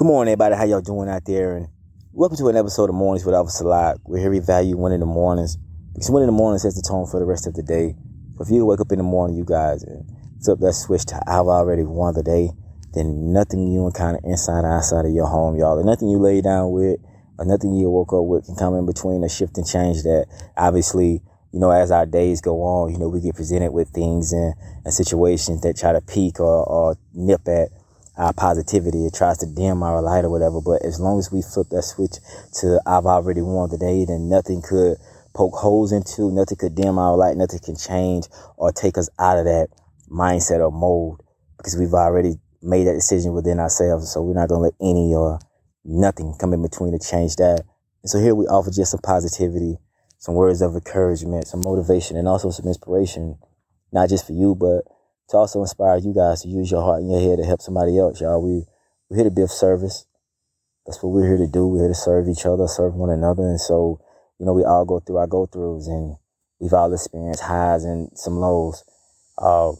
Good morning, everybody. How y'all doing out there? And welcome to an episode of Mornings with Officer Lot. We're here to value one in the mornings because one in the mornings sets the tone for the rest of the day. If you wake up in the morning, you guys, and flip that switch to I've already won the day, then nothing you encounter inside or outside of your home, y'all, and nothing you lay down with or nothing you woke up with can come in between a shift and change that. Obviously, you know, as our days go on, you know, we get presented with things and, and situations that try to peak or, or nip at our positivity. It tries to dim our light or whatever. But as long as we flip that switch to I've already won the day, then nothing could poke holes into, nothing could dim our light, nothing can change or take us out of that mindset or mold because we've already made that decision within ourselves. So we're not going to let any or nothing come in between to change that. And so here we offer just some positivity, some words of encouragement, some motivation, and also some inspiration, not just for you, but to also inspire you guys to use your heart and your head to help somebody else, y'all. We we're here to be of service. That's what we're here to do. We're here to serve each other, serve one another. And so, you know, we all go through our go throughs and we've all experienced highs and some lows. Uh,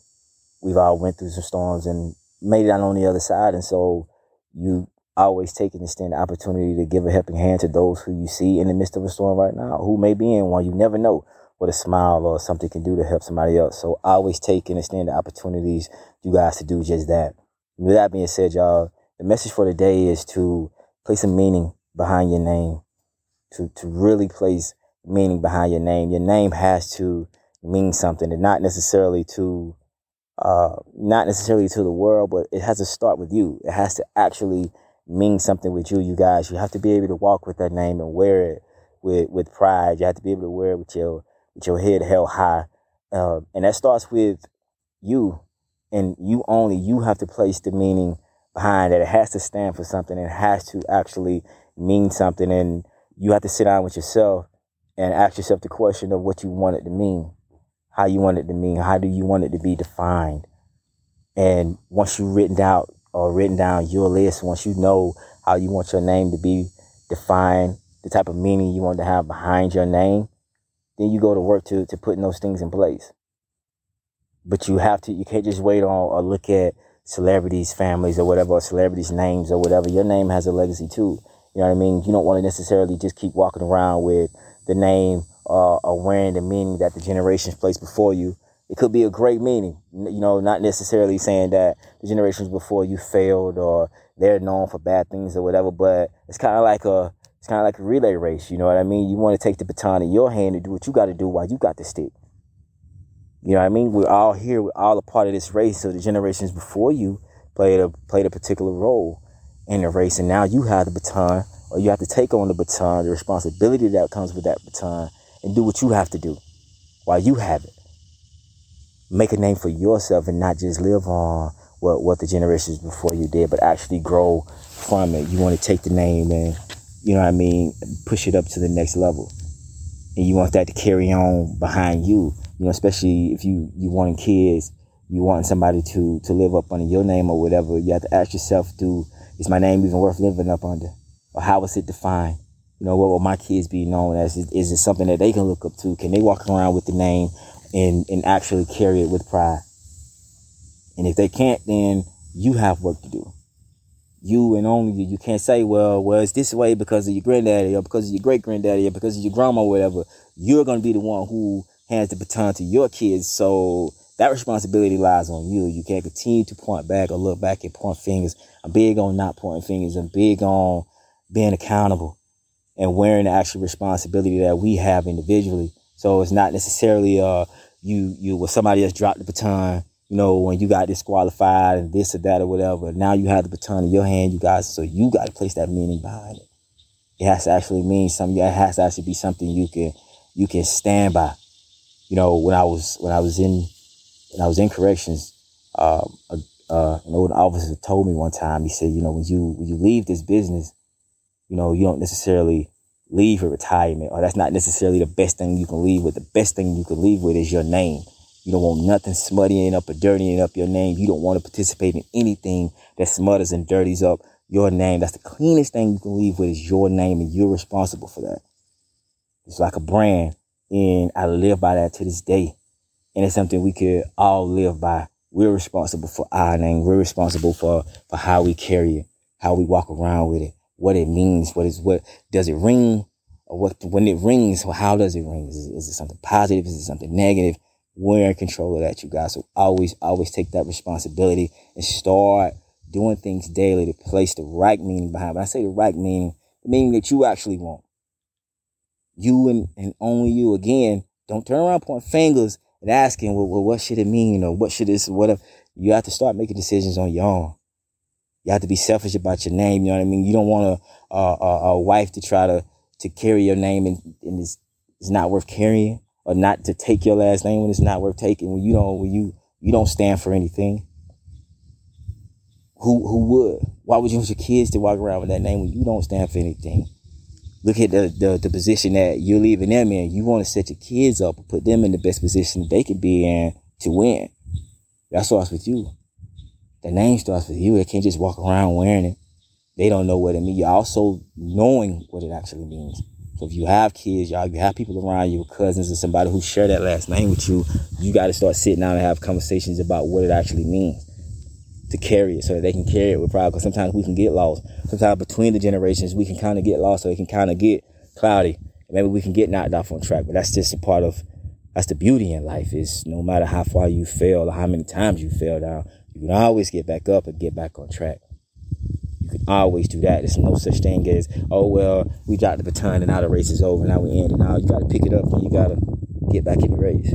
we've all went through some storms and made it out on the other side. And so you always take and extend the opportunity to give a helping hand to those who you see in the midst of a storm right now, who may be in one. You never know what a smile or something can do to help somebody else. So always take and extend the opportunities you guys to do just that. With that being said, y'all, the message for today is to place a meaning behind your name, to, to really place meaning behind your name. Your name has to mean something and not necessarily to, uh, not necessarily to the world, but it has to start with you. It has to actually mean something with you, you guys. You have to be able to walk with that name and wear it with, with pride. You have to be able to wear it with your with your head held high. Uh, and that starts with you and you only. You have to place the meaning behind it. It has to stand for something. It has to actually mean something. And you have to sit down with yourself and ask yourself the question of what you want it to mean, how you want it to mean, how do you want it to be defined. And once you've written out or written down your list, once you know how you want your name to be defined, the type of meaning you want to have behind your name, then you go to work to to putting those things in place. But you have to you can't just wait on or look at celebrities, families or whatever, or celebrities' names or whatever. Your name has a legacy too. You know what I mean? You don't want to necessarily just keep walking around with the name uh, or wearing the meaning that the generations placed before you. It could be a great meaning, you know, not necessarily saying that the generations before you failed or they're known for bad things or whatever, but it's kind of like a it's kind of like a relay race. You know what I mean? You want to take the baton in your hand and do what you got to do while you got the stick. You know what I mean? We're all here. We're all a part of this race. So the generations before you played a played a particular role in the race, and now you have the baton, or you have to take on the baton, the responsibility that comes with that baton, and do what you have to do while you have it. Make a name for yourself, and not just live on what what the generations before you did, but actually grow from it. You want to take the name and you know what I mean, push it up to the next level. And you want that to carry on behind you, you know, especially if you, you want kids, you want somebody to, to live up under your name or whatever. You have to ask yourself, do, is my name even worth living up under? Or how is it defined? You know, what will my kids be known as? Is, is it something that they can look up to? Can they walk around with the name and, and actually carry it with pride? And if they can't, then you have work to do you and only you. You can't say, well, well, it's this way because of your granddaddy or because of your great granddaddy or because of your grandma or whatever. You're going to be the one who hands the baton to your kids. So that responsibility lies on you. You can't continue to point back or look back and point fingers. I'm big on not pointing fingers. I'm big on being accountable and wearing the actual responsibility that we have individually. So it's not necessarily, uh, you, you, when somebody else dropped the baton, you know, when you got disqualified and this or that or whatever. Now you have the baton in your hand, you guys. So you got to place that meaning behind it. It has to actually mean something. It has to actually be something you can you can stand by. You know, when I was when I was in when I was in corrections, um, uh, uh, an old officer told me one time. He said, you know, when you when you leave this business, you know, you don't necessarily leave for retirement, or that's not necessarily the best thing you can leave with. The best thing you can leave with is your name you don't want nothing smuttying up or dirtying up your name. You don't want to participate in anything that smutters and dirties up your name. That's the cleanest thing you can leave with is your name and you're responsible for that. It's like a brand and I live by that to this day. And it's something we could all live by. We're responsible for our name. We're responsible for, for how we carry it. how we walk around with it, what it means, what is what does it ring, or what when it rings, how does it ring? Is, is it something positive? Is it something negative? We're in control of that, you guys. So always, always take that responsibility and start doing things daily to place the right meaning behind. When I say the right meaning, the meaning that you actually want. You and, and only you. Again, don't turn around pointing fingers and asking, well, well, what should it mean or what should this, whatever. You have to start making decisions on your own. You have to be selfish about your name. You know what I mean? You don't want a, a, a wife to try to, to carry your name and, and it's, it's not worth carrying or not to take your last name when it's not worth taking, when you don't, when you, you don't stand for anything. Who, who would? Why would you want your kids to walk around with that name when you don't stand for anything? Look at the, the, the position that you're leaving them in. You want to set your kids up and put them in the best position they can be in to win. That starts with you. The name starts with you. They can't just walk around wearing it. They don't know what it means. You're also knowing what it actually means. So if you have kids, y'all, you have people around you, cousins or somebody who share that last name with you, you got to start sitting down and have conversations about what it actually means to carry it so that they can carry it with pride. Because sometimes we can get lost. Sometimes between the generations, we can kind of get lost, so it can kind of get cloudy. Maybe we can get knocked off on track, but that's just a part of. That's the beauty in life is no matter how far you fail or how many times you fell down, you can always get back up and get back on track. Can always do that. There's no such thing as, oh well, we dropped the baton and now the race is over. Now we end it. Now you gotta pick it up and you gotta get back in the race.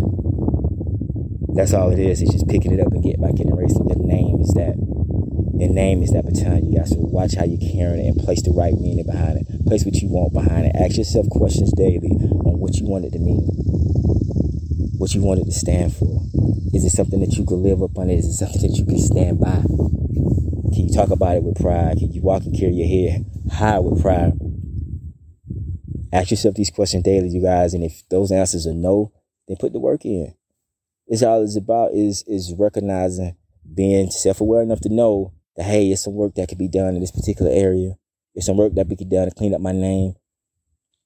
That's all it is. It's just picking it up and get back in the race. And your name is that. Your name is that baton. You got to watch how you're carrying it and place the right meaning behind it. Place what you want behind it. Ask yourself questions daily on what you want it to mean. What you want it to stand for. Is it something that you can live up on? Is it something that you can stand by? Can you talk about it with pride? Can you walk and carry your head high with pride? Ask yourself these questions daily, you guys. And if those answers are no, then put the work in it's all it's about is is recognizing being self-aware enough to know that hey, it's some work that could be done in this particular area. It's some work that could be done to clean up my name.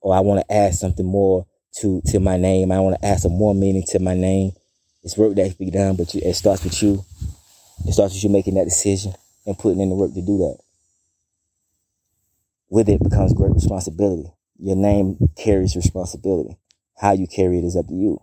Or I want to add something more to to my name. I want to add some more meaning to my name. It's work that can be done, but you, it starts with you. It starts with you making that decision and putting in the work to do that. With it becomes great responsibility. Your name carries responsibility. How you carry it is up to you.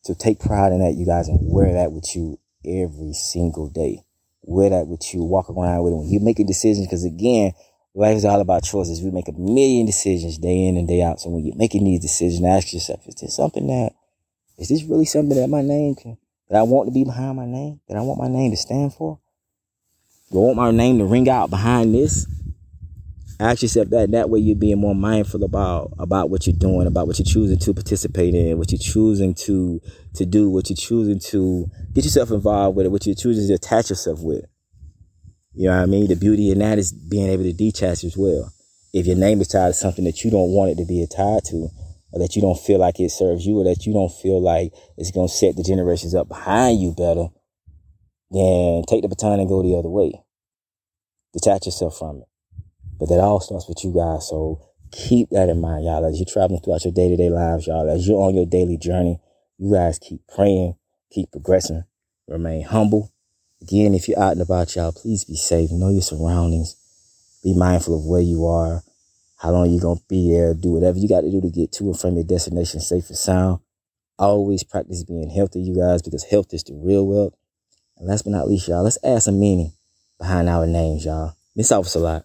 So take pride in that, you guys, and wear that with you every single day. Wear that with you. Walk around with it when you make a decision. Because again, life is all about choices. We make a million decisions day in and day out. So when you're making these decisions, ask yourself, is this something that, is this really something that my name can, that I want to be behind my name? That I want my name to stand for? Do I want my name to ring out behind this? ask yourself that that way you're being more mindful about about what you're doing about what you're choosing to participate in what you're choosing to to do what you're choosing to get yourself involved with what you're choosing to attach yourself with you know what i mean the beauty in that is being able to detach as well if your name is tied to something that you don't want it to be tied to that you don't feel like it serves you or that you don't feel like it's going to set the generations up behind you better then take the baton and go the other way detach yourself from it but that all starts with you guys. So keep that in mind, y'all. As you're traveling throughout your day to day lives, y'all, as you're on your daily journey, you guys keep praying, keep progressing, remain humble. Again, if you're out and about, y'all, please be safe. Know your surroundings. Be mindful of where you are, how long you're going to be there. Do whatever you got to do to get to and from your destination safe and sound. Always practice being healthy, you guys, because health is the real wealth. And last but not least, y'all, let's add some meaning behind our names, y'all. Miss Officer Lot.